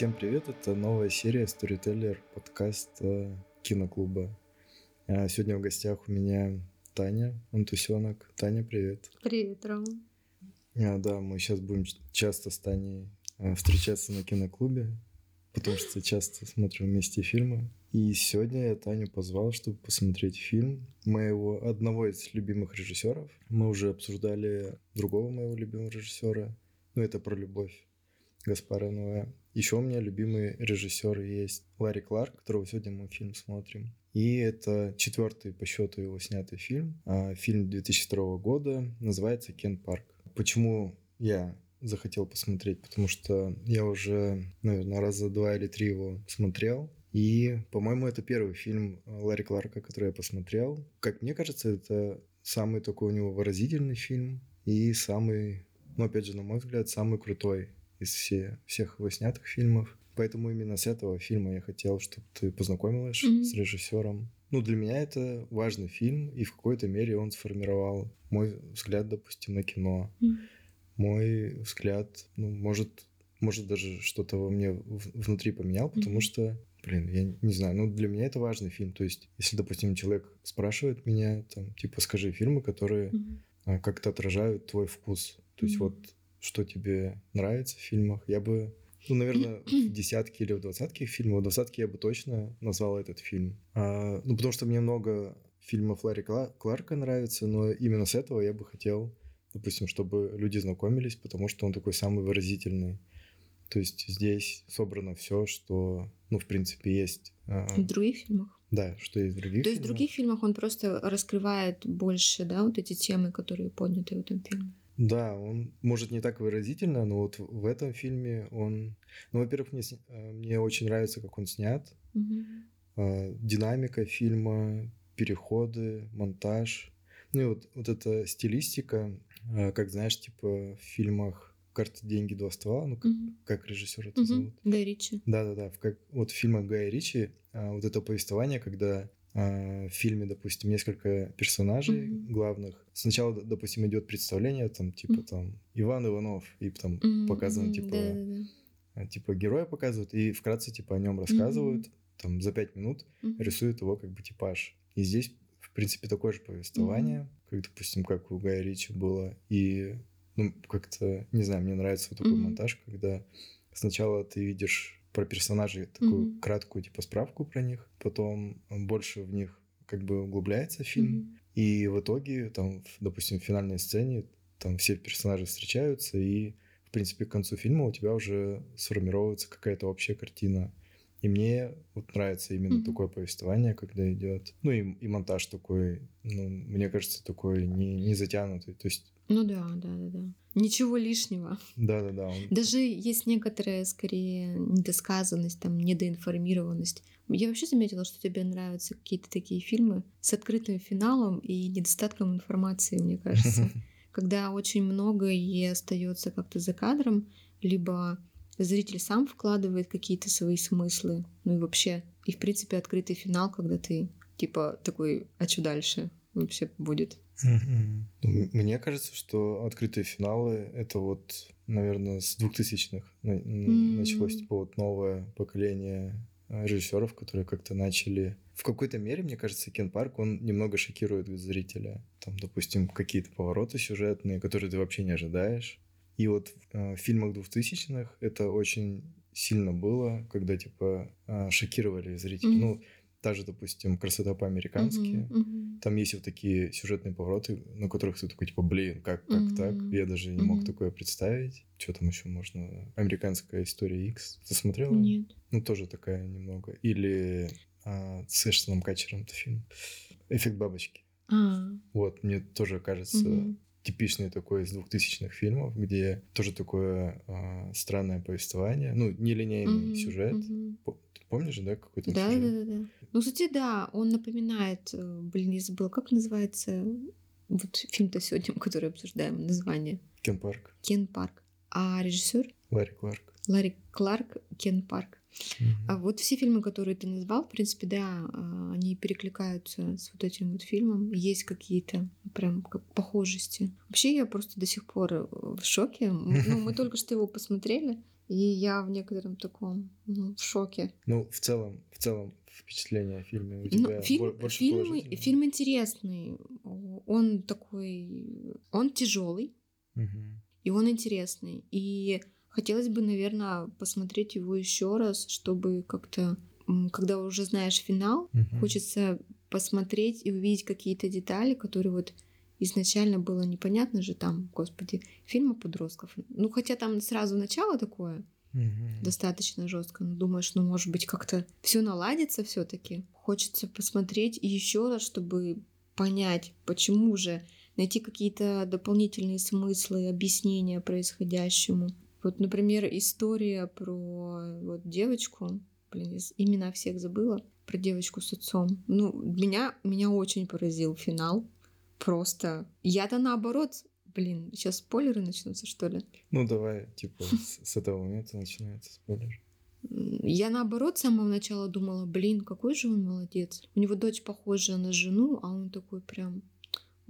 Всем привет, это новая серия Storyteller подкаста киноклуба. А сегодня в гостях у меня Таня Антусенок. Таня, привет. Привет, Рома. А, да, мы сейчас будем часто с Таней а, встречаться на киноклубе, потому что часто смотрим вместе фильмы. И сегодня я Таню позвал, чтобы посмотреть фильм моего одного из любимых режиссеров. Мы уже обсуждали другого моего любимого режиссера. Ну, это про любовь Гаспара Ноэ. Еще у меня любимый режиссер есть Ларри Кларк, которого сегодня мы фильм смотрим. И это четвертый по счету его снятый фильм. А, фильм 2002 года называется «Кен Парк». Почему я захотел посмотреть? Потому что я уже, наверное, раза два или три его смотрел. И, по-моему, это первый фильм Ларри Кларка, который я посмотрел. Как мне кажется, это самый такой у него выразительный фильм и самый, ну, опять же, на мой взгляд, самый крутой из все, всех его снятых фильмов. Поэтому именно с этого фильма я хотел, чтобы ты познакомилась mm-hmm. с режиссером. Ну, для меня это важный фильм, и в какой-то мере он сформировал мой взгляд, допустим, на кино. Mm-hmm. Мой взгляд, ну, может, может даже что-то во мне внутри поменял, потому mm-hmm. что, блин, я не знаю, ну, для меня это важный фильм. То есть, если, допустим, человек спрашивает меня, там, типа, скажи фильмы, которые mm-hmm. как-то отражают твой вкус. То есть, mm-hmm. вот что тебе нравится в фильмах. Я бы, ну, наверное, в десятке или в двадцатке фильмов, в двадцатке я бы точно назвал этот фильм. А, ну, потому что мне много фильмов Ларри Кларка нравится, но именно с этого я бы хотел, допустим, чтобы люди знакомились, потому что он такой самый выразительный. То есть здесь собрано все, что, ну, в принципе, есть. А, в других фильмах? Да, что есть в других То есть в других фильмах он просто раскрывает больше, да, вот эти темы, которые подняты в этом фильме? Да, он может не так выразительно, но вот в этом фильме он... Ну, во-первых, мне, э, мне очень нравится, как он снят. Угу. Динамика фильма, переходы, монтаж. Ну и вот, вот эта стилистика, а, как знаешь, типа в фильмах «Карты, деньги, два ствола», ну, как, угу. как режиссер это угу. зовут? Гай Ричи. Да-да-да, в как, вот в фильмах Гая Ричи вот это повествование, когда в фильме, допустим, несколько персонажей mm-hmm. главных. Сначала, допустим, идет представление, там, типа, mm-hmm. там, Иван Иванов, и там mm-hmm. показано, типа, Да-да-да. типа, героя показывают, и вкратце, типа, о нем рассказывают, mm-hmm. там, за пять минут mm-hmm. рисуют его, как бы, типаж. И здесь, в принципе, такое же повествование, mm-hmm. как, допустим, как у Гая Ричи было, и, ну, как-то, не знаю, мне нравится вот такой mm-hmm. монтаж, когда сначала ты видишь про персонажей такую mm-hmm. краткую типа справку про них, потом больше в них как бы углубляется фильм, mm-hmm. и в итоге там, допустим, в финальной сцене там все персонажи встречаются, и в принципе к концу фильма у тебя уже сформировывается какая-то общая картина. И мне вот нравится именно mm-hmm. такое повествование, когда идет. Ну и, и монтаж такой, ну, мне кажется, такой не, не затянутый. То есть ну да, да, да, да. Ничего лишнего. Да, да, да. Он... Даже есть некоторая, скорее, недосказанность, там, недоинформированность. Я вообще заметила, что тебе нравятся какие-то такие фильмы с открытым финалом и недостатком информации, мне кажется. Когда очень много и остается как-то за кадром, либо зритель сам вкладывает какие-то свои смыслы, ну и вообще, и в принципе открытый финал, когда ты типа такой, а что дальше вообще будет? Мне кажется, что открытые финалы — это вот, наверное, с 2000-х началось типа вот новое поколение э, режиссеров, которые как-то начали... В какой-то мере, мне кажется, Кен Парк, он немного шокирует зрителя. Там, допустим, какие-то повороты сюжетные, которые ты вообще не ожидаешь. И вот э, в фильмах 2000-х это очень сильно было, когда, типа, э, шокировали зрителей. Mm-hmm. Ну, та же, допустим, красота по-американски. Uh-huh, uh-huh. Там есть вот такие сюжетные повороты, на которых ты такой, типа, блин, как, как uh-huh. так? Я даже не uh-huh. мог такое представить. Что там еще можно? Американская история X. Ты смотрела? Нет. Ну, тоже такая немного. Или а, с Эштоном Качером это фильм. Эффект бабочки. А. Вот, мне тоже кажется, uh-huh типичный такой из двухтысячных фильмов, где тоже такое э, странное повествование, ну, нелинейный mm-hmm, сюжет. Mm-hmm. Помнишь, да, какой-то да, сюжет? Да, да, да. Ну, кстати, да, он напоминает, э, блин, я забыла, как называется вот фильм-то сегодня, который обсуждаем, название. Кен Парк. Кен Парк. А режиссер? Ларри Кларк. Ларри Кларк, Кен Парк. А вот все фильмы, которые ты назвал, в принципе, да, а, они перекликаются с вот этим вот фильмом. Есть какие-то прям как похожести. Вообще я просто до сих пор э, в шоке. Ну, мы только что его посмотрели, И я в некотором таком ну, в шоке. Ну, в целом, в целом впечатление о фильме у тебя ну, фильм, больше фильм, фильм интересный. Он такой, он тяжелый, угу. и он интересный. И хотелось бы, наверное, посмотреть его еще раз, чтобы как-то, когда уже знаешь финал, угу. хочется посмотреть и увидеть какие-то детали, которые вот изначально было непонятно же там, господи, фильм о подростков. Ну, хотя там сразу начало такое угу. достаточно жестко, но думаешь, ну, может быть, как-то все наладится все-таки. Хочется посмотреть еще раз, чтобы понять, почему же найти какие-то дополнительные смыслы, объяснения происходящему. Вот, например, история про вот девочку, блин, имена всех забыла, про девочку с отцом. Ну, меня, меня очень поразил финал. Просто. Я-то наоборот, блин, сейчас спойлеры начнутся, что ли? Ну, давай, типа, с, с этого момента начинается спойлер. Я наоборот с самого начала думала, блин, какой же он молодец. У него дочь похожа на жену, а он такой прям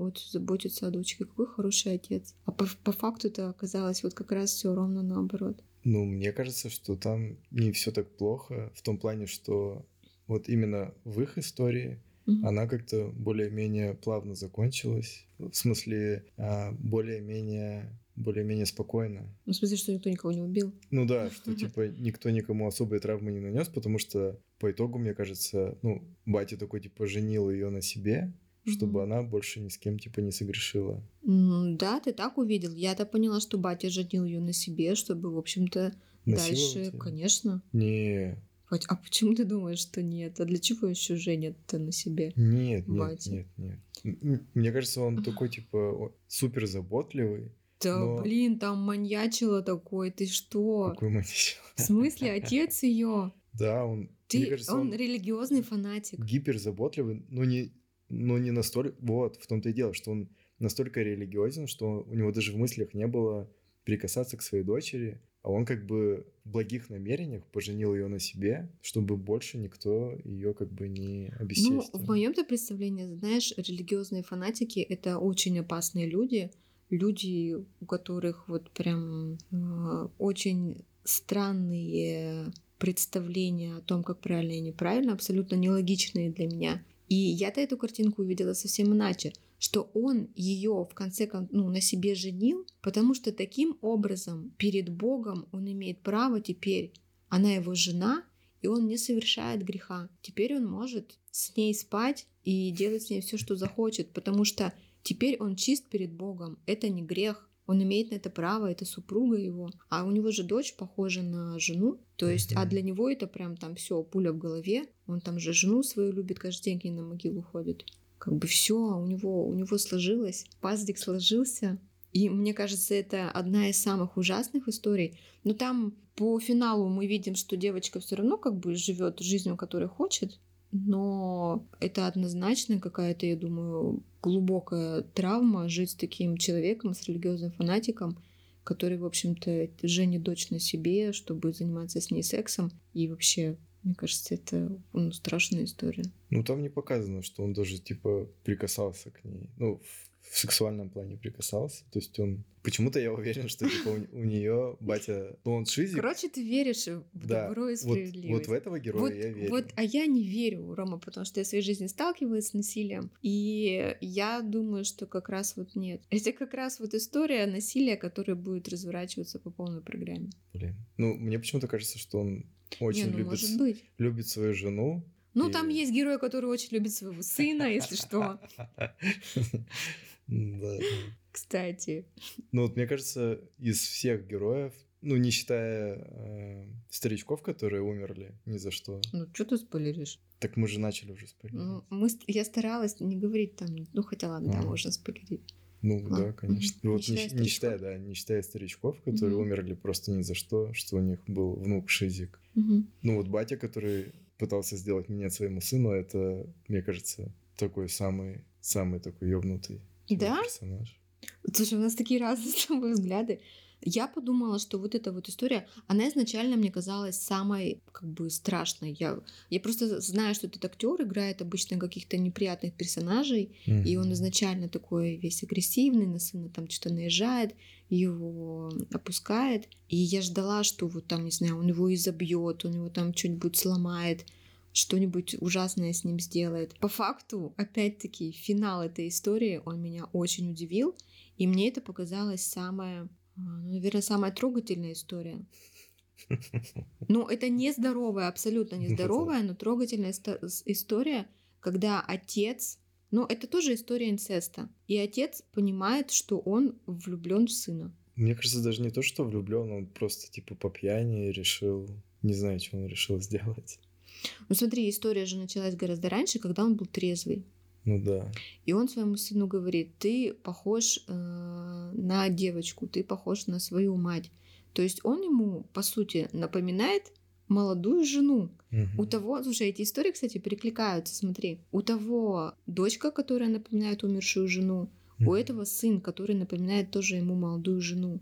вот заботится о дочке, какой хороший отец. А по, по факту это оказалось вот как раз все ровно наоборот. Ну, мне кажется, что там не все так плохо в том плане, что вот именно в их истории mm-hmm. она как-то более-менее плавно закончилась. В смысле, а, более-менее более-менее спокойно. Ну, в смысле, что никто никого не убил? Ну да, что типа никто никому особые травмы не нанес, потому что по итогу, мне кажется, ну, батя такой типа женил ее на себе, чтобы mm-hmm. она больше ни с кем типа не согрешила. Да, ты так увидел. Я-то поняла, что батя женил ее на себе, чтобы, в общем-то, дальше, конечно. Не, а почему ты думаешь, что нет? А для чего еще женят-то на себе? Нет, нет, нет, нет. Мне кажется, он такой, типа, супер заботливый. Да, но... блин, там маньячило такой, ты что? Какой маньячило? В смысле, отец ее? Да, он... Ты, кажется, он, он религиозный фанатик. Гиперзаботливый, но не, но не настолько... Вот, в том-то и дело, что он настолько религиозен, что у него даже в мыслях не было прикасаться к своей дочери, а он как бы в благих намерениях поженил ее на себе, чтобы больше никто ее как бы не обесчестил. Ну, в моем-то представлении, знаешь, религиозные фанатики — это очень опасные люди, люди, у которых вот прям э, очень странные представления о том, как правильно и неправильно, абсолютно нелогичные для меня. И я-то эту картинку увидела совсем иначе — что он ее в конце концов ну, на себе женил, потому что таким образом перед Богом он имеет право теперь, она его жена, и он не совершает греха. Теперь он может с ней спать и делать с ней все, что захочет, потому что теперь он чист перед Богом. Это не грех. Он имеет на это право, это супруга его. А у него же дочь похожа на жену. То есть, а для него это прям там все, пуля в голове. Он там же жену свою любит, каждый день к ней на могилу ходит как бы все у него, у него сложилось, паздик сложился. И мне кажется, это одна из самых ужасных историй. Но там по финалу мы видим, что девочка все равно как бы живет жизнью, которую хочет. Но это однозначно какая-то, я думаю, глубокая травма жить с таким человеком, с религиозным фанатиком, который, в общем-то, женит дочь на себе, чтобы заниматься с ней сексом. И вообще мне кажется, это ну, страшная история. Ну, там не показано, что он даже, типа, прикасался к ней. Ну, в, в сексуальном плане прикасался. То есть он... Почему-то я уверен, что, типа, у, у нее батя... Ну, он шизик. Короче, ты веришь в да. добро и справедливость. Вот, вот в этого героя вот, я верю. Вот, а я не верю, Рома, потому что я в своей жизни сталкивалась с насилием. И я думаю, что как раз вот нет. Это как раз вот история насилия, которая будет разворачиваться по полной программе. Блин. Ну, мне почему-то кажется, что он очень не, ну, любит, может быть. любит свою жену. Ну, и... там есть герой, который очень любит своего сына, если что. Да. Кстати. Ну, вот мне кажется, из всех героев, ну, не считая э, старичков, которые умерли ни за что. Ну, что ты спойлеришь? Так мы же начали уже спойлерить. Ну, мы, я старалась не говорить там, ну, хотя ладно, а. да, можно спойлерить. Ну а, да, конечно. Угу. Вот не, считая, не считая, да, не считая старичков, которые угу. умерли просто ни за что, что у них был внук Шизик. Угу. Ну вот батя, который пытался сделать меня своему сыну, это, мне кажется, такой самый, самый такой ёбнутый да? персонаж. Слушай, у нас такие разные с тобой взгляды. Я подумала, что вот эта вот история, она изначально мне казалась самой как бы страшной. Я, я просто знаю, что этот актер играет обычно каких-то неприятных персонажей, mm-hmm. и он изначально такой весь агрессивный, на сына там что-то наезжает, его опускает. И я ждала, что вот там, не знаю, он его изобьет, он его там что-нибудь сломает что-нибудь ужасное с ним сделает. По факту, опять-таки, финал этой истории, он меня очень удивил, и мне это показалось самое а, ну, наверное, самая трогательная история. Ну, это нездоровая, абсолютно нездоровая, но трогательная история, когда отец, ну, это тоже история инцеста, и отец понимает, что он влюблен в сына. Мне кажется, даже не то, что влюблен, он просто типа по пьяни решил, не знаю, что он решил сделать. Ну смотри, история же началась гораздо раньше, когда он был трезвый. Ну да. И он своему сыну говорит, ты похож э, на девочку, ты похож на свою мать. То есть он ему, по сути, напоминает молодую жену. Угу. У того, слушай, эти истории, кстати, перекликаются, смотри. У того дочка, которая напоминает умершую жену, угу. у этого сын, который напоминает тоже ему молодую жену.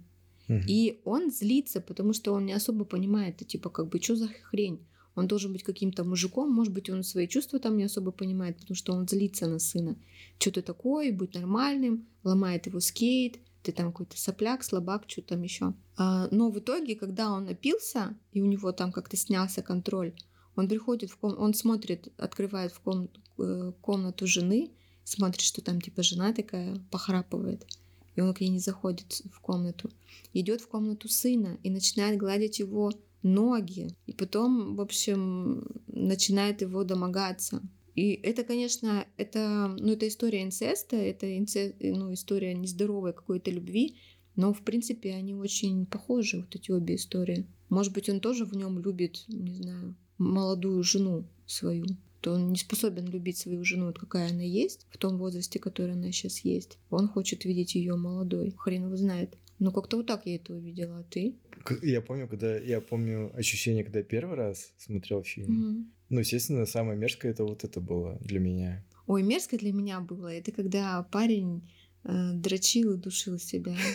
Угу. И он злится, потому что он не особо понимает, типа как бы, что за хрень? Он должен быть каким-то мужиком, может быть, он свои чувства там не особо понимает, потому что он злится на сына. Что ты такое, будь нормальным, ломает его скейт, ты там какой-то сопляк, слабак, что там еще. А, но в итоге, когда он напился, и у него там как-то снялся контроль, он приходит в комнату, он смотрит, открывает в комнату, э, комнату жены, смотрит, что там типа жена такая похрапывает, и он к ней не заходит в комнату. Идет в комнату сына и начинает гладить его ноги. И потом, в общем, начинает его домогаться. И это, конечно, это, ну, это история инцеста, это инцест, ну, история нездоровой какой-то любви, но, в принципе, они очень похожи, вот эти обе истории. Может быть, он тоже в нем любит, не знаю, молодую жену свою. То он не способен любить свою жену, вот какая она есть, в том возрасте, который она сейчас есть. Он хочет видеть ее молодой. Хрен его знает. Ну, как-то вот так я это увидела, а ты? Я помню, когда я помню ощущение, когда я первый раз смотрел фильм. Угу. Ну, естественно, самое мерзкое это вот это было для меня. Ой, мерзкое для меня было. Это когда парень э, дрочил и душил себя.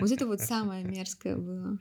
Вот это вот самое мерзкое было.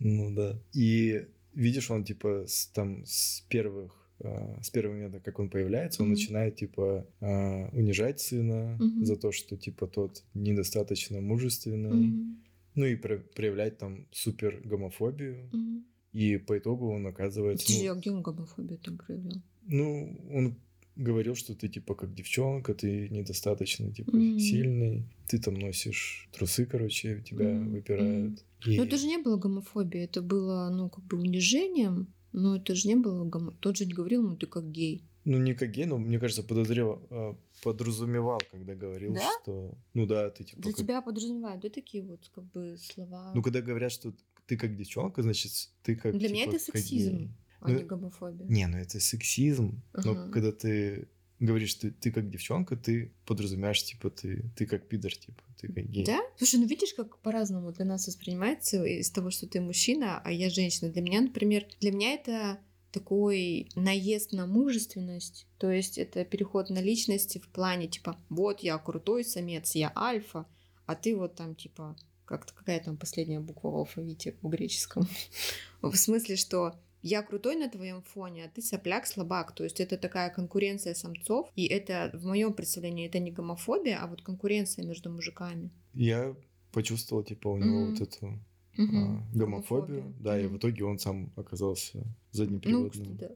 Ну да. И видишь, он типа с, там с первых а, с первого момента, как он появляется, он mm-hmm. начинает типа а, унижать сына mm-hmm. за то, что типа тот недостаточно мужественный. Mm-hmm ну и про- проявлять там супер гомофобию. Угу. И по итогу он оказывается... Подожди, ну, а где он гомофобию там проявлял? Ну, он говорил, что ты типа как девчонка, ты недостаточно типа mm-hmm. сильный, ты там носишь трусы, короче, тебя mm-hmm. выпирают. Mm-hmm. И... Но это же не было гомофобией, это было, ну, как бы унижением, но это же не было гомо... Тот же не говорил, ну, ты как гей. Ну, не как но, мне кажется, подозревал, а, подразумевал, когда говорил, да? что... Ну да, ты типа... Для как... тебя подразумевают, да, такие вот как бы слова? Ну, когда говорят, что ты как девчонка, значит, ты как... Для типа, меня это сексизм, а ну, не гомофобия. Не, ну это сексизм, ага. но когда ты говоришь, что ты как девчонка, ты подразумеваешь, типа, ты, ты как пидор, типа, ты как гей. Да? Слушай, ну видишь, как по-разному для нас воспринимается из того, что ты мужчина, а я женщина. Для меня, например, для меня это такой наезд на мужественность, то есть это переход на личности в плане типа вот я крутой самец, я альфа, а ты вот там типа как-то какая там последняя буква в алфавите в греческом. В смысле, что я крутой на твоем фоне, а ты сопляк, слабак. То есть это такая конкуренция самцов, и это в моем представлении это не гомофобия, а вот конкуренция между мужиками. Я почувствовал типа у него mm-hmm. вот эту угу. гомофобию, Гомофобия. да, и в итоге он сам оказался заднеприводным.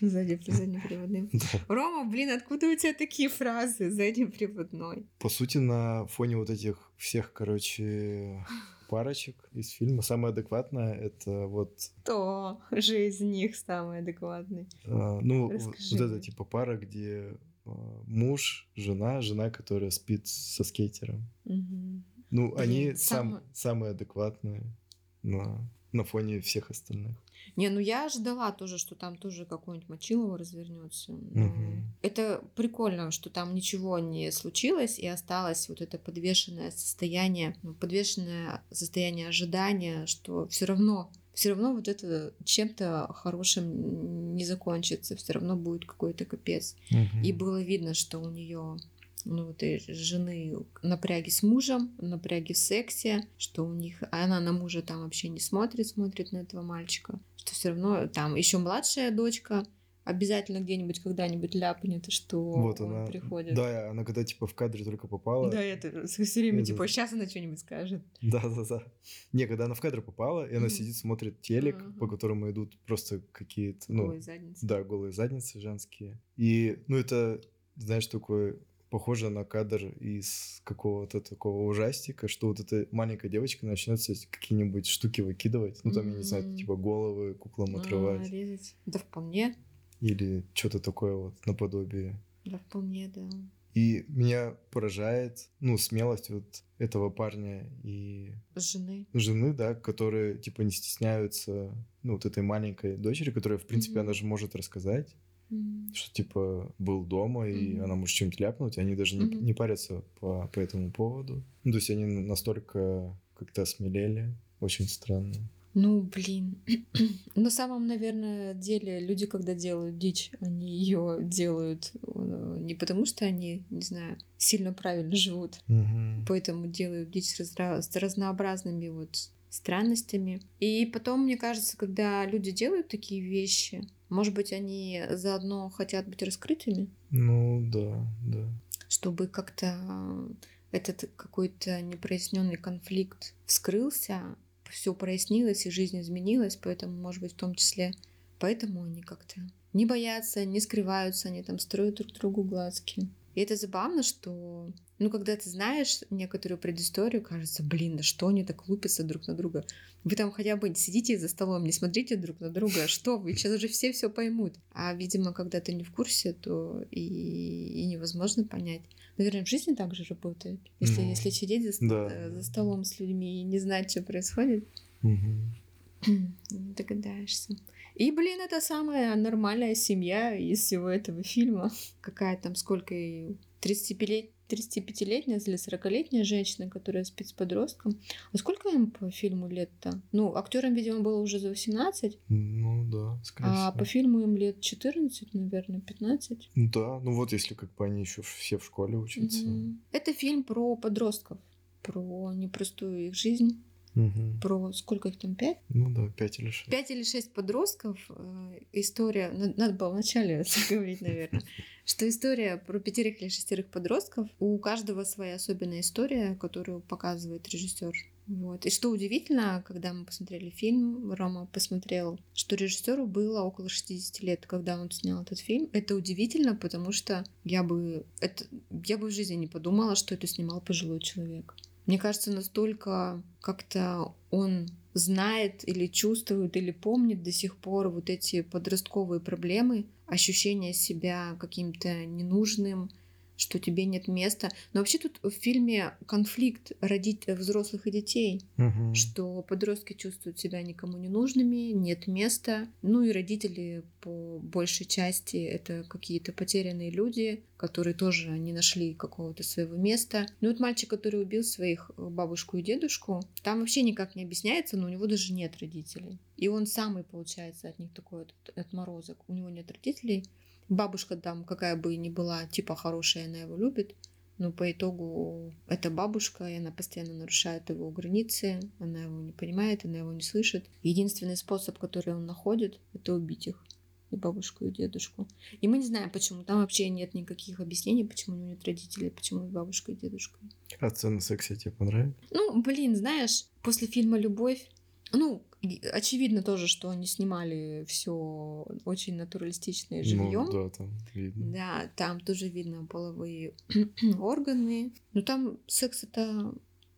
Ну, да. Заднеприводным. Рома, блин, откуда у тебя такие фразы заднеприводной? По сути, на фоне вот этих всех, короче, парочек из фильма самое адекватное это вот... Кто же из них самый адекватный? А, ну, Расскажи. вот это типа пара, где а, муж, жена, жена, которая спит со скейтером. Угу. Ну, Блин, они сам... сам, самые адекватные на, на фоне всех остальных. Не, ну я ожидала тоже, что там тоже какой-нибудь Мочилово развернется. Угу. Это прикольно, что там ничего не случилось и осталось вот это подвешенное состояние, ну, подвешенное состояние ожидания, что все равно все равно вот это чем-то хорошим не закончится, все равно будет какой-то капец. Угу. И было видно, что у нее ну, этой жены напряги с мужем, напряги в сексе, что у них... Она на мужа там вообще не смотрит, смотрит на этого мальчика. Что все равно там еще младшая дочка, обязательно где-нибудь когда-нибудь ляпнет, что вот он она, приходит. Да, она когда типа в кадре только попала. Да, это все время это... типа сейчас она что-нибудь скажет. Да, да, да. Не, когда она в кадр попала, и она сидит, смотрит телек, по которому идут просто какие-то... Ну, голые задницы. Да, голые задницы женские. И, ну, это, знаешь, такое похоже на кадр из какого-то такого ужастика, что вот эта маленькая девочка начнет какие-нибудь штуки выкидывать. Ну, там, mm-hmm. я не знаю, типа головы куклам а, отрывать. резать. Да вполне. Или что-то такое вот наподобие. Да, вполне, да. И меня поражает, ну, смелость вот этого парня и... Жены. Жены, да, которые, типа, не стесняются, ну, вот этой маленькой дочери, которая, в принципе, mm-hmm. она же может рассказать, mm-hmm. что, типа, был дома, и mm-hmm. она может чем-то ляпнуть, и они даже mm-hmm. не, не парятся по, по этому поводу. Ну, то есть они настолько как-то осмелели. Очень странно. Ну, блин. На самом, наверное, деле люди, когда делают дичь, они ее делают э, не потому, что они, не знаю, сильно правильно живут, угу. поэтому делают дичь с, разра- с разнообразными вот странностями. И потом, мне кажется, когда люди делают такие вещи, может быть, они заодно хотят быть раскрытыми? Ну, да, да. Чтобы как-то этот какой-то непроясненный конфликт вскрылся, все прояснилось и жизнь изменилась, поэтому, может быть, в том числе поэтому они как-то не боятся, не скрываются, они там строят друг другу глазки. И это забавно, что, ну, когда ты знаешь некоторую предысторию, кажется, блин, да что они так лупятся друг на друга? Вы там хотя бы сидите за столом, не смотрите друг на друга, что вы, сейчас уже все все поймут. А, видимо, когда ты не в курсе, то и, и невозможно понять. Наверное, в жизни также работает. Если, ну, если сидеть за, да. Э, за столом с людьми и не знать, что происходит, угу. догадаешься. И, блин, это самая нормальная семья из всего этого фильма. Какая там, сколько и 35 35-летняя или 40-летняя женщина, которая спит с подростком. А сколько им по фильму лет-то? Ну, актерам, видимо, было уже за 18. Ну да, скорее А всего. по фильму им лет 14, наверное, 15. Да, ну вот если как бы они еще все в школе учатся. Угу. Это фильм про подростков, про непростую их жизнь. Угу. Про сколько их там, пять? Ну да, пять или шесть. Пять или шесть подростков. Э, история, надо было вначале говорить, наверное, что история про пятерых или шестерых подростков. У каждого своя особенная история, которую показывает режиссер. Вот. И что удивительно, когда мы посмотрели фильм, Рома посмотрел, что режиссеру было около 60 лет, когда он снял этот фильм. Это удивительно, потому что я бы, это, я бы в жизни не подумала, что это снимал пожилой человек. Мне кажется, настолько как-то он знает или чувствует или помнит до сих пор вот эти подростковые проблемы, ощущение себя каким-то ненужным, что тебе нет места. Но вообще тут в фильме конфликт родить взрослых и детей, угу. что подростки чувствуют себя никому не нужными, нет места. Ну и родители по большей части это какие-то потерянные люди, которые тоже не нашли какого-то своего места. Ну вот мальчик, который убил своих э, бабушку и дедушку, там вообще никак не объясняется, но у него даже нет родителей. И он самый, получается, от них такой вот отморозок. У него нет родителей, Бабушка там, какая бы ни была, типа хорошая, она его любит. Но по итогу это бабушка, и она постоянно нарушает его границы, она его не понимает, она его не слышит. Единственный способ, который он находит, это убить их. И бабушку, и дедушку. И мы не знаем, почему. Там вообще нет никаких объяснений, почему у него нет родителей, почему бабушка и дедушка. А сцена секса тебе понравилась? Ну, блин, знаешь, после фильма «Любовь», ну, очевидно тоже, что они снимали все очень натуралистичное живьем. Ну, да, там видно. Да, там тоже видно половые органы. Но там секс это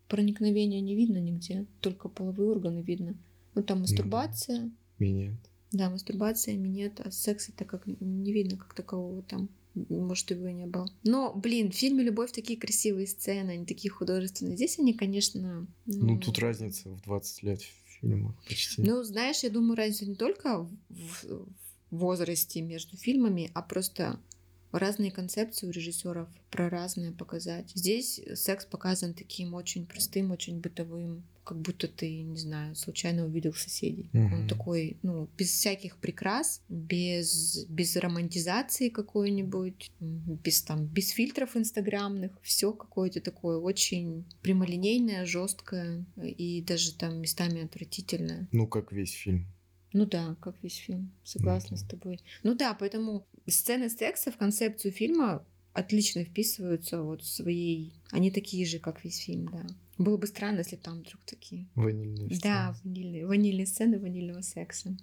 проникновение не видно нигде, только половые органы видно. Ну там мастурбация. Минет. Да, мастурбация, минет, а секс это как не видно как такового там. Может, его и не было. Но, блин, в фильме «Любовь» такие красивые сцены, они такие художественные. Здесь они, конечно... Ну, ну тут разница в 20 лет фильмах почти. Ну, знаешь, я думаю, разница не только в возрасте между фильмами, а просто разные концепции у режиссеров про разное показать. Здесь секс показан таким очень простым, очень бытовым, как будто ты, не знаю, случайно увидел соседей. Угу. Он такой, ну, без всяких прикрас, без, без романтизации какой-нибудь, без там, без фильтров инстаграмных, все какое-то такое очень прямолинейное, жесткое и даже там местами отвратительное. Ну, как весь фильм. Ну да, как весь фильм. Согласна mm-hmm. с тобой. Ну да, поэтому сцены секса в концепцию фильма отлично вписываются вот своей... Они такие же, как весь фильм, да. Было бы странно, если там вдруг такие. Ванильные сцены. Да, ванильные, ванильные сцены ванильного секса.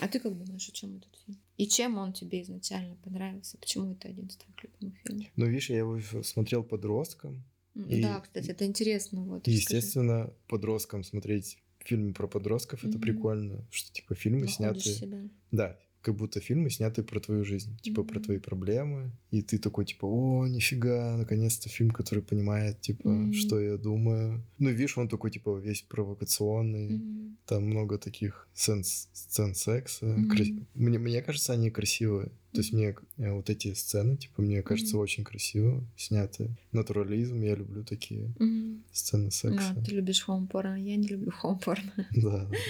А ты как думаешь, о чем этот фильм? И чем он тебе изначально понравился? Почему это один из твоих любимых фильмов? Ну, видишь, я его смотрел подростком. И, да, кстати, это интересно. Вот, естественно, скажи. подросткам смотреть фильмы про подростков, mm-hmm. это прикольно, что типа фильмы Находишь сняты. Себя. Да, как будто фильмы сняты про твою жизнь, типа mm-hmm. про твои проблемы, и ты такой типа, о, нифига, наконец-то фильм, который понимает, типа, mm-hmm. что я думаю. Ну, видишь, он такой типа весь провокационный, mm-hmm. там много таких сцен, сцен секса. Mm-hmm. Кра... Мне, мне кажется, они красивые. То есть мне э, вот эти сцены, типа, мне кажется, mm-hmm. очень красиво сняты. Натурализм, я люблю такие mm-hmm. сцены секса. Да, ты любишь хоум-порно, я не люблю хоум-порно. Да.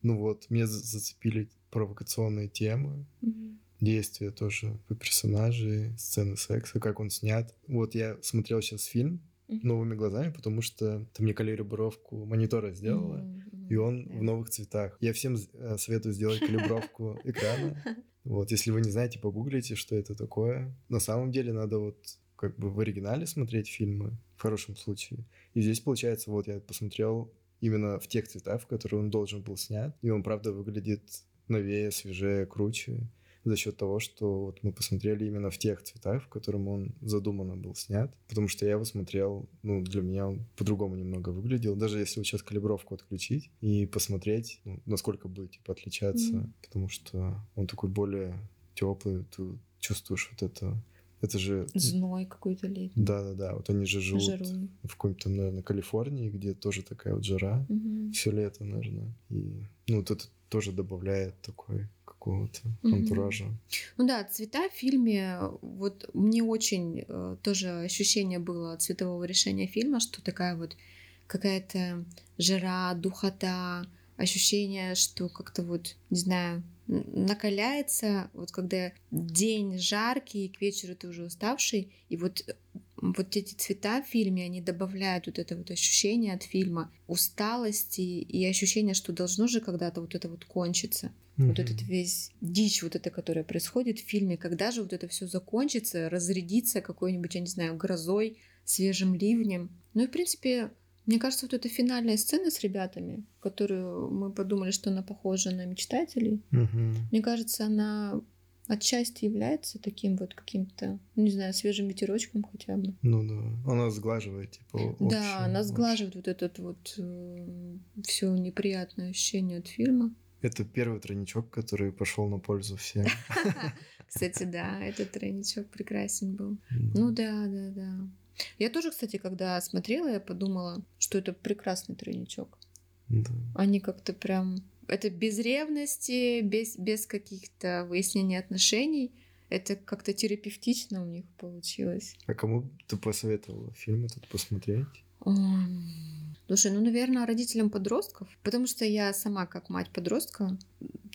Ну вот, мне зацепили провокационные темы, mm-hmm. действия тоже персонажей, сцены секса, как он снят. Вот я смотрел сейчас фильм mm-hmm. новыми глазами, потому что ты мне калибровку монитора сделала, mm-hmm. и он yeah. в новых цветах. Я всем э, советую сделать калибровку экрана. Вот, если вы не знаете, погуглите, что это такое. На самом деле надо вот как бы в оригинале смотреть фильмы, в хорошем случае. И здесь, получается, вот я посмотрел именно в тех цветах, в которые он должен был снят. И он, правда, выглядит новее, свежее, круче за счет того, что вот мы посмотрели именно в тех цветах, в котором он задуманно был снят. Потому что я его смотрел, ну, для меня он по-другому немного выглядел. Даже если вот сейчас калибровку отключить и посмотреть, ну, насколько будет, типа, отличаться. Mm-hmm. Потому что он такой более теплый, ты чувствуешь вот это это же... Зной какой-то летний. Да-да-да. Вот они же живут Жару. в каком-то, наверное, Калифорнии, где тоже такая вот жара. Угу. Все лето, наверное. И, ну, вот это тоже добавляет такой какого-то mm-hmm. антуража. Ну да, цвета в фильме, вот мне очень э, тоже ощущение было цветового решения фильма, что такая вот какая-то жара, духота, ощущение, что как-то вот, не знаю, накаляется, вот когда день жаркий, к вечеру ты уже уставший, и вот вот эти цвета в фильме, они добавляют вот это вот ощущение от фильма усталости и ощущение, что должно же когда-то вот это вот кончиться. Mm-hmm. Вот этот весь дичь вот это, которая происходит в фильме, когда же вот это все закончится, разрядится какой-нибудь, я не знаю, грозой, свежим ливнем. Ну и, в принципе, мне кажется, вот эта финальная сцена с ребятами, которую мы подумали, что она похожа на мечтателей, mm-hmm. мне кажется, она отчасти является таким вот каким-то, ну, не знаю, свежим ветерочком хотя бы. Ну да, она сглаживает, типа, общее, Да, она сглаживает вот этот вот э, все неприятное ощущение от фильма. Это первый тройничок, который пошел на пользу всем. Кстати, да, этот тройничок прекрасен был. Ну да, да, да. Я тоже, кстати, когда смотрела, я подумала, что это прекрасный тройничок. Да. Они как-то прям это без ревности, без, без каких-то выяснений отношений. Это как-то терапевтично у них получилось. А кому ты посоветовала фильм этот посмотреть? Слушай, ну, наверное, родителям подростков, потому что я сама как мать подростка,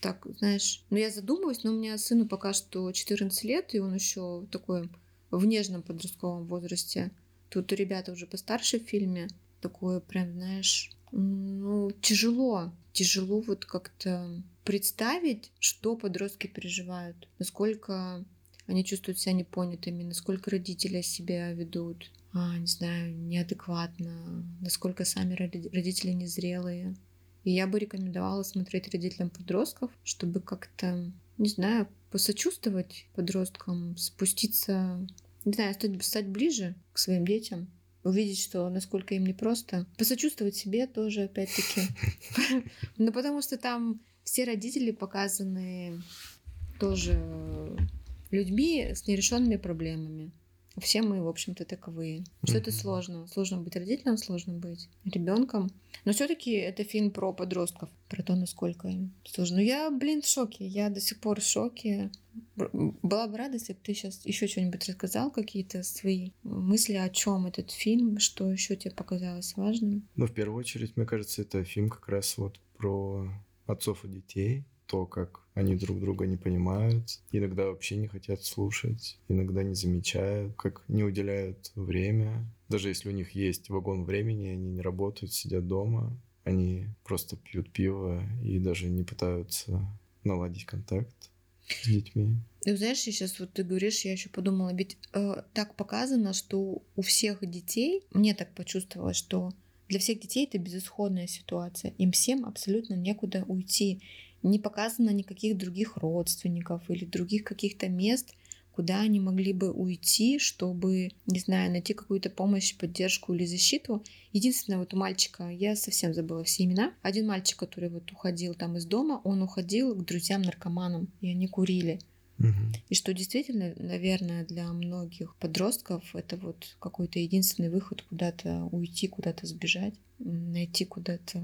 так, знаешь, ну, я задумываюсь, но у меня сыну пока что 14 лет, и он еще такой в нежном подростковом возрасте. Тут ребята уже постарше в фильме, такое прям, знаешь, ну, тяжело тяжело вот как-то представить, что подростки переживают, насколько они чувствуют себя непонятыми, насколько родители себя ведут, а, не знаю, неадекватно, насколько сами родители незрелые. И я бы рекомендовала смотреть родителям подростков, чтобы как-то, не знаю, посочувствовать подросткам, спуститься, не знаю, стать, стать ближе к своим детям, увидеть, что насколько им непросто. Посочувствовать себе тоже, опять-таки. Ну, потому что там все родители показаны тоже людьми с нерешенными проблемами. Все мы, в общем-то, таковые. Что это сложно. Сложно быть родителем, сложно быть ребенком. Но все-таки это фильм про подростков, про то, насколько им сложно. Но я, блин, в шоке. Я до сих пор в шоке. Была бы рада, если бы ты сейчас еще что-нибудь рассказал, какие-то свои мысли о чем этот фильм, что еще тебе показалось важным. Ну, в первую очередь, мне кажется, это фильм как раз вот про отцов и детей, то, как они друг друга не понимают, иногда вообще не хотят слушать, иногда не замечают, как не уделяют время. Даже если у них есть вагон времени, они не работают, сидят дома, они просто пьют пиво и даже не пытаются наладить контакт с детьми. Ну, знаешь, сейчас вот ты говоришь, я еще подумала, ведь э, так показано, что у всех детей, мне так почувствовалось, что для всех детей это безысходная ситуация. Им всем абсолютно некуда уйти не показано никаких других родственников или других каких-то мест, куда они могли бы уйти, чтобы, не знаю, найти какую-то помощь, поддержку или защиту. Единственное, вот у мальчика, я совсем забыла все имена, один мальчик, который вот уходил там из дома, он уходил к друзьям-наркоманам, и они курили. И что действительно, наверное, для многих подростков это вот какой-то единственный выход куда-то уйти, куда-то сбежать, найти куда-то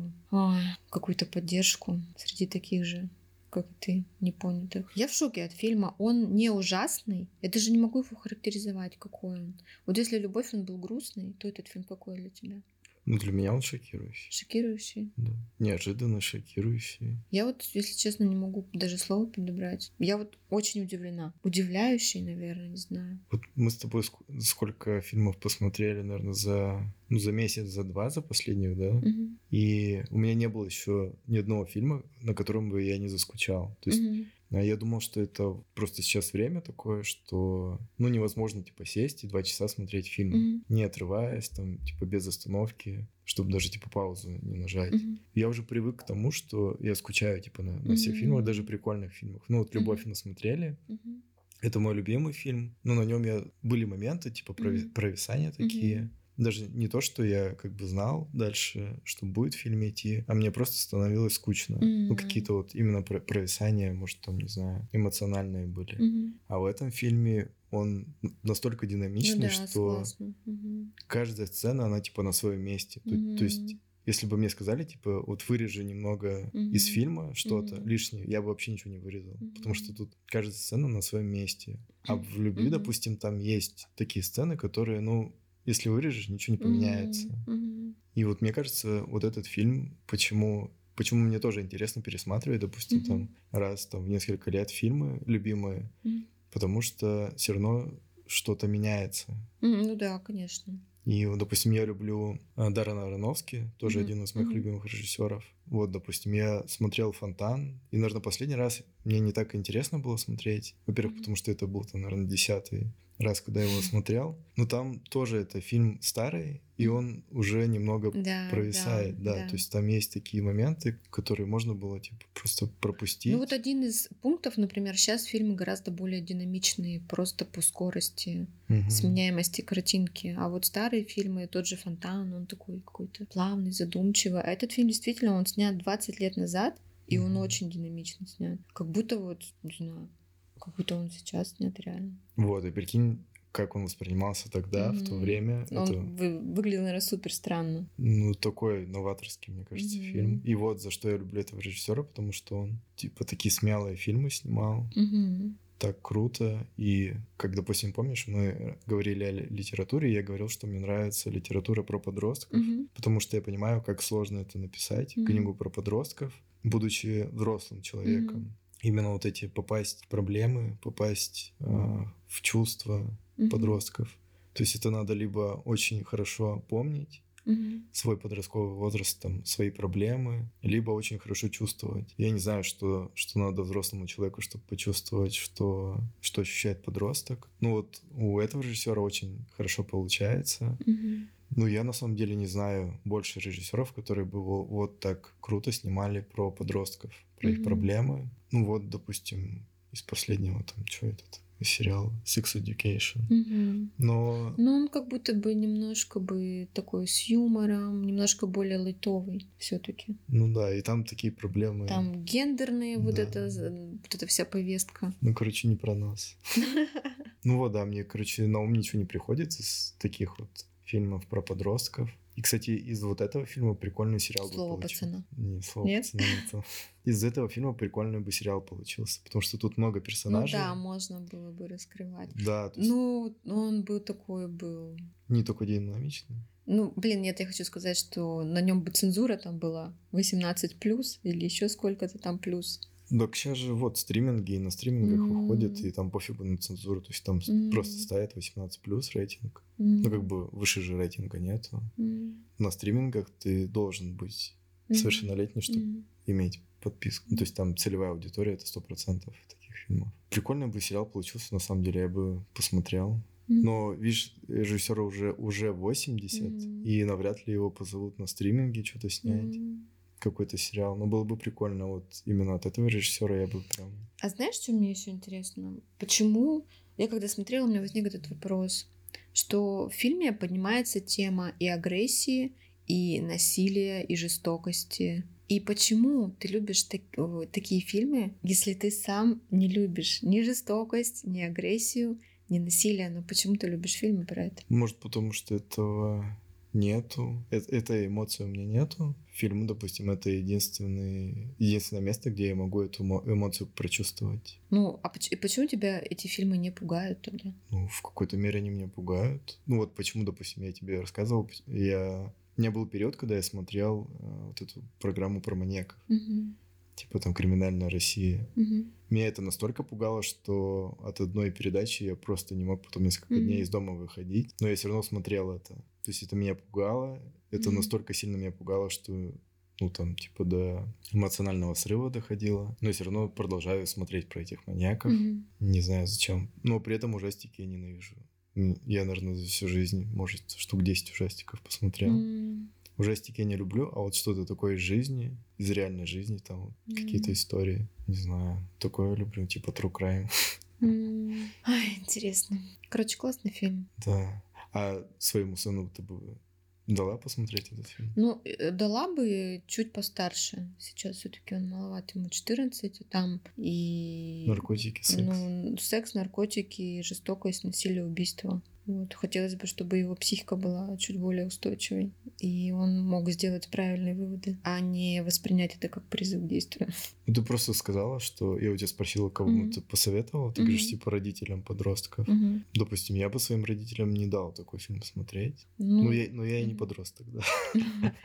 какую-то поддержку среди таких же как ты, непонятых. Я в шоке от фильма. Он не ужасный. Я даже не могу его характеризовать, какой он. Вот если «Любовь» он был грустный, то этот фильм какой для тебя? Ну, для меня он шокирующий. Шокирующий? Да. Неожиданно шокирующий. Я вот, если честно, не могу даже слово подобрать. Я вот очень удивлена. Удивляющий, наверное, не знаю. Вот мы с тобой сколько фильмов посмотрели, наверное, за, ну, за месяц, за два, за последних, да? Угу. И у меня не было еще ни одного фильма, на котором бы я не заскучал. То есть угу. А я думал, что это просто сейчас время такое, что ну невозможно типа сесть и два часа смотреть фильм, mm-hmm. не отрываясь, там типа без остановки, чтобы даже типа паузу не нажать. Mm-hmm. Я уже привык к тому, что я скучаю типа на, на всех mm-hmm. фильмах, даже прикольных фильмах. Ну вот «Любовь» mm-hmm. насмотрели. Mm-hmm. Это мой любимый фильм. Но на нем я были моменты типа mm-hmm. провисания такие. Mm-hmm даже не то, что я как бы знал дальше, что будет в фильме идти, а мне просто становилось скучно. Mm-hmm. Ну, какие-то вот именно провисания, может, там, не знаю, эмоциональные были. Mm-hmm. А в этом фильме он настолько динамичный, ну, да, что mm-hmm. каждая сцена, она типа на своем месте. Mm-hmm. То, то есть если бы мне сказали, типа, вот вырежи немного mm-hmm. из фильма что-то mm-hmm. лишнее, я бы вообще ничего не вырезал. Mm-hmm. Потому что тут каждая сцена на своем месте. А в любви, mm-hmm. допустим, там есть такие сцены, которые, ну, если вырежешь, ничего не поменяется. Mm-hmm. И вот мне кажется, вот этот фильм, почему, почему мне тоже интересно пересматривать, допустим, mm-hmm. там раз там в несколько лет фильмы любимые, mm-hmm. потому что все равно что-то меняется. Mm-hmm. Ну да, конечно. И, допустим, я люблю э, Даррена Аронофски, тоже mm-hmm. один из моих mm-hmm. любимых режиссеров. Вот, допустим, я смотрел «Фонтан», и, наверное, последний раз мне не так интересно было смотреть. Во-первых, mm-hmm. потому что это был, там, наверное, десятый раз, когда я его смотрел. Но там тоже это фильм старый, и он уже немного да, провисает, да, да, да. То есть там есть такие моменты, которые можно было типа просто пропустить. Ну вот один из пунктов, например, сейчас фильмы гораздо более динамичные, просто по скорости, угу. сменяемости картинки. А вот старые фильмы, тот же Фонтан, он такой какой-то плавный, задумчивый. А этот фильм действительно, он снят 20 лет назад, и он очень динамично снят. Как будто вот, не знаю, как будто он сейчас снят реально. Вот, и прикинь, как он воспринимался тогда, mm-hmm. в то время. Он это... вы, выглядел, наверное, супер странно. Ну, такой новаторский, мне кажется, mm-hmm. фильм. И вот за что я люблю этого режиссера, потому что он, типа, такие смелые фильмы снимал. Mm-hmm. Так круто. И, как, допустим, помнишь, мы говорили о литературе, и я говорил, что мне нравится литература про подростков, mm-hmm. потому что я понимаю, как сложно это написать, mm-hmm. книгу про подростков, будучи взрослым человеком. Mm-hmm именно вот эти попасть в проблемы, попасть э, в чувства mm-hmm. подростков. То есть это надо либо очень хорошо помнить mm-hmm. свой подростковый возраст, там, свои проблемы, либо очень хорошо чувствовать. Я не знаю, что, что надо взрослому человеку, чтобы почувствовать, что, что ощущает подросток. Ну вот у этого режиссера очень хорошо получается. Mm-hmm. Ну, я на самом деле не знаю больше режиссеров, которые бы вот так круто снимали про подростков, про mm-hmm. их проблемы. Ну вот, допустим, из последнего там, что этот сериал Sex Education. Mm-hmm. Но... Но он как будто бы немножко бы такой с юмором, немножко более лайтовый все таки Ну да, и там такие проблемы. Там гендерные, да. вот, это, вот эта вся повестка. Ну, короче, не про нас. Ну вот, да, мне, короче, на ум ничего не приходит из таких вот фильмов про подростков. И, кстати, из вот этого фильма прикольный сериал Слово бы получился. пацана. Не, слово Нет? пацана нет. Из этого фильма прикольный бы сериал получился, потому что тут много Ну персонажей. да, можно было бы раскрывать. Да, есть Ну, он был такой был. не только динамичный. Ну, блин, нет, я хочу сказать, что на нем бы цензура там была 18 плюс или еще сколько-то там плюс. Сейчас же вот стриминги, и на стримингах М. выходят, и там пофигу на цензуру, то есть там М. просто ставят 18 плюс рейтинг. М, Ну, как бы выше же рейтинга нету. м, На стримингах ты должен быть совершеннолетний, чтобы м. иметь подписку. Ну, то есть там целевая аудитория это 100% таких фильмов. Прикольный бы сериал получился, на самом деле, я бы посмотрел. Но, видишь, режиссера уже, уже 80, Мгм. и навряд ли его позовут на стриминге что-то снять, М. какой-то сериал. Но было бы прикольно, вот именно от этого режиссера я бы прям... А знаешь, что мне еще интересно? Почему я когда смотрела, у меня возник этот вопрос, что в фильме поднимается тема и агрессии, и насилия, и жестокости. И почему ты любишь так- о, такие фильмы, если ты сам не любишь ни жестокость, ни агрессию, ни насилие? Но почему ты любишь фильмы про это? Может, потому что этого нету, э- этой эмоции у меня нету. Фильм, допустим, это единственный, единственное место, где я могу эту мо- эмоцию прочувствовать. Ну, а поч- и почему тебя эти фильмы не пугают тогда? Ну, в какой-то мере они меня пугают. Ну, вот почему, допустим, я тебе рассказывал, я... У меня был период, когда я смотрел э, вот эту программу про маньяков, Мгм. типа там «Криминальная Россия». Мгм. Меня это настолько пугало, что от одной передачи я просто не мог потом несколько Мгм. дней из дома выходить. Но я все равно смотрел это. То есть это меня пугало. Это Мгм. настолько сильно меня пугало, что ну там типа до эмоционального срыва доходило. Но все равно продолжаю смотреть про этих маньяков. Мгм. Не знаю зачем. Но при этом ужастики я ненавижу. Я, наверное, за всю жизнь, может, штук 10 ужастиков посмотрел. М. Ужастики я не люблю, а вот что-то такое из жизни, из реальной жизни, там М. какие-то истории, не знаю, такое люблю, типа True Crime. М. Ай, интересно. Короче, классный фильм. Да. А своему сыну ты бы дала посмотреть этот фильм? Ну, э, дала бы чуть постарше. Сейчас все-таки он маловат, ему 14, а там и... Наркотики, секс. Ну, секс, наркотики, жестокость, насилие, убийство. Вот. Хотелось бы, чтобы его психика была чуть более устойчивой, и он мог сделать правильные выводы, а не воспринять это как призыв к действию. Ну, ты просто сказала, что я у тебя спросила, кому Мгм. ты посоветовала. Ты говоришь, Мгм. типа, родителям подростков. Мгм. Допустим, я бы своим родителям не дал такой фильм смотреть. Ну, Ну, я, но я и не подросток, да.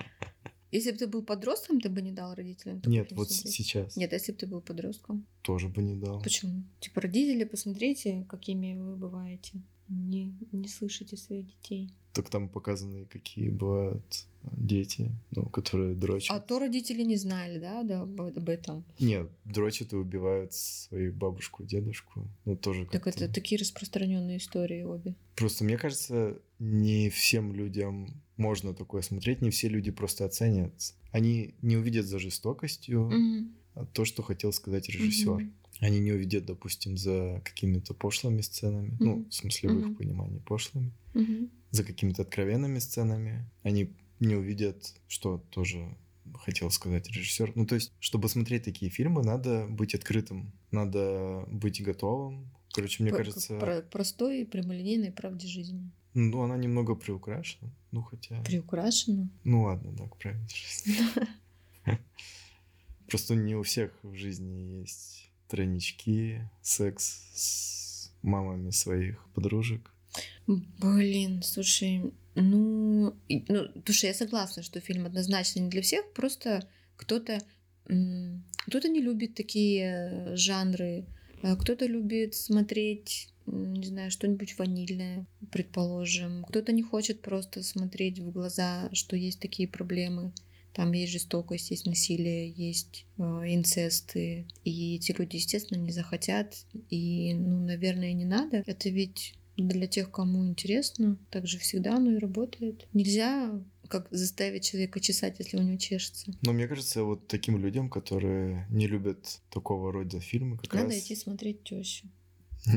Если бы ты был подростком, ты бы не дал родителям такой Нет, вот смотреть? сейчас Нет, а если бы ты был подростком. тоже бы не дал. Почему? Типа, родители, посмотрите, какими вы бываете. Не, не слышите своих детей. Так там показаны, какие бывают дети, ну, которые дрочат. А то родители не знали, да, да об, об этом. Нет, дрочат и убивают свою бабушку и дедушку. Ну, тоже Так как-то... это такие распространенные истории обе. Просто мне кажется, не всем людям можно такое смотреть, не все люди просто оценят. Они не увидят за жестокостью а то, что хотел сказать режиссер. Мгм. Они не увидят, допустим, за какими-то пошлыми сценами. Ну, Мгм. в смысле, в Мгм. их понимании пошлыми. Мгм. За какими-то откровенными сценами. Они не увидят, что тоже хотел сказать режиссер. Ну, то есть, чтобы смотреть такие фильмы, надо быть открытым, надо быть готовым. Короче, мне П- кажется, про- простой и прямолинейной правде жизни. ну, она немного приукрашена. Ну, хотя... Приукрашено. Ну, ладно, да, к правильной жизни. Просто не у всех в жизни есть тройнички, секс с мамами своих подружек. Блин, слушай, ну, ну, слушай, я согласна, что фильм однозначно не для всех, просто кто-то кто-то не любит такие э, жанры, а кто-то любит смотреть, не знаю, что-нибудь ванильное, предположим, кто-то не хочет просто смотреть в глаза, что есть такие проблемы. Там есть жестокость, есть насилие, есть э, инцесты. И эти люди, естественно, не захотят. И, ну, наверное, не надо. Это ведь для тех, кому интересно. Так же всегда оно и работает. Нельзя как заставить человека чесать, если у него чешется. Но мне кажется, вот таким людям, которые не любят такого рода фильмы, как Надо раз... идти смотреть тещу.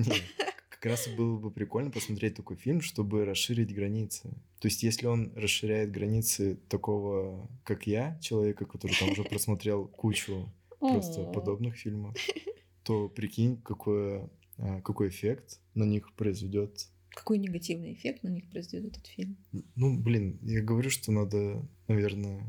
Как раз было бы прикольно посмотреть такой фильм, чтобы расширить границы. То есть, если он расширяет границы такого, как я, человека, который там уже просмотрел кучу просто подобных фильмов, то прикинь, какое а, какой эффект на них произведет. Какой негативный эффект на них произведет этот фильм? Ну, блин, я говорю, что надо, наверное,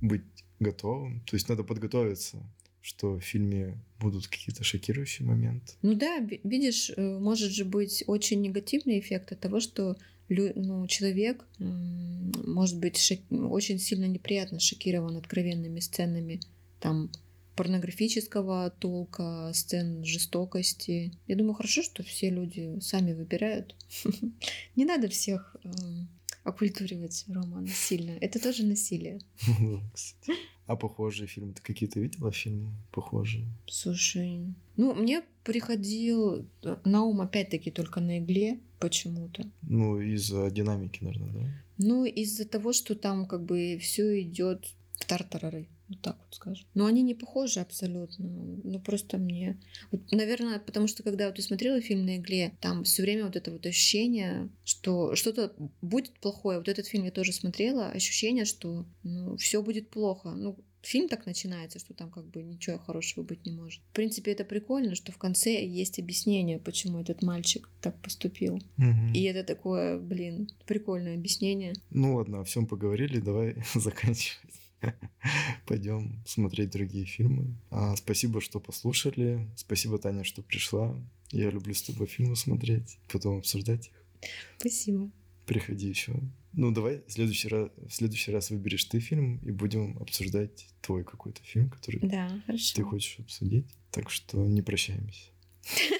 быть готовым. То есть надо подготовиться, что в фильме будут какие-то шокирующие моменты. Ну да, видишь, э, может же быть очень негативный эффект от того, что ну, человек может быть шок... очень сильно неприятно шокирован откровенными сценами там порнографического толка, сцен жестокости. Я думаю, хорошо, что все люди сами выбирают. Не надо всех эм, оккультуривать, Рома, сильно. Это тоже насилие. А похожие фильмы? Ты какие-то видела фильмы похожие? Слушай, ну, мне приходил э, на ум опять-таки только на игле почему-то. Ну, из-за динамики, наверное, да? Ну, из-за того, что там как бы все идет в тартарары. Вот так вот скажем. Но они не похожи абсолютно. Ну, просто мне... Вот, наверное, потому что когда вот ты смотрела фильм на игле, там все время вот это вот ощущение, что что-то будет плохое. Вот этот фильм я тоже смотрела. Ощущение, что ну, все будет плохо. Ну, фильм так начинается, что там как бы ничего хорошего быть не может. В принципе, это прикольно, что в конце есть объяснение, почему этот мальчик так поступил. Угу. И это такое, блин, прикольное объяснение. Ну ладно, о всем поговорили, давай заканчивать. Пойдем смотреть другие фильмы. А, спасибо, что послушали. Спасибо, Таня, что пришла. Я люблю с тобой фильмы смотреть, потом обсуждать их. Спасибо. Приходи еще. Ну, давай в следующий раз, в следующий раз выберешь ты фильм, и будем обсуждать твой какой-то фильм, который да, ты хочешь обсудить. Так что не прощаемся.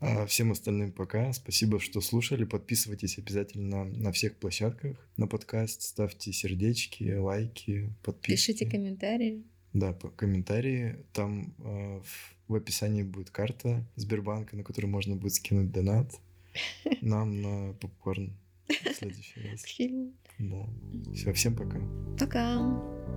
А всем остальным пока. Спасибо, что слушали. Подписывайтесь обязательно на всех площадках на подкаст. Ставьте сердечки, лайки, подписки. Пишите комментарии. Да, комментарии. Там э, в, в описании будет карта Сбербанка, на которую можно будет скинуть донат нам на попкорн в следующий раз. Фильм. Да. Все, всем пока. Пока.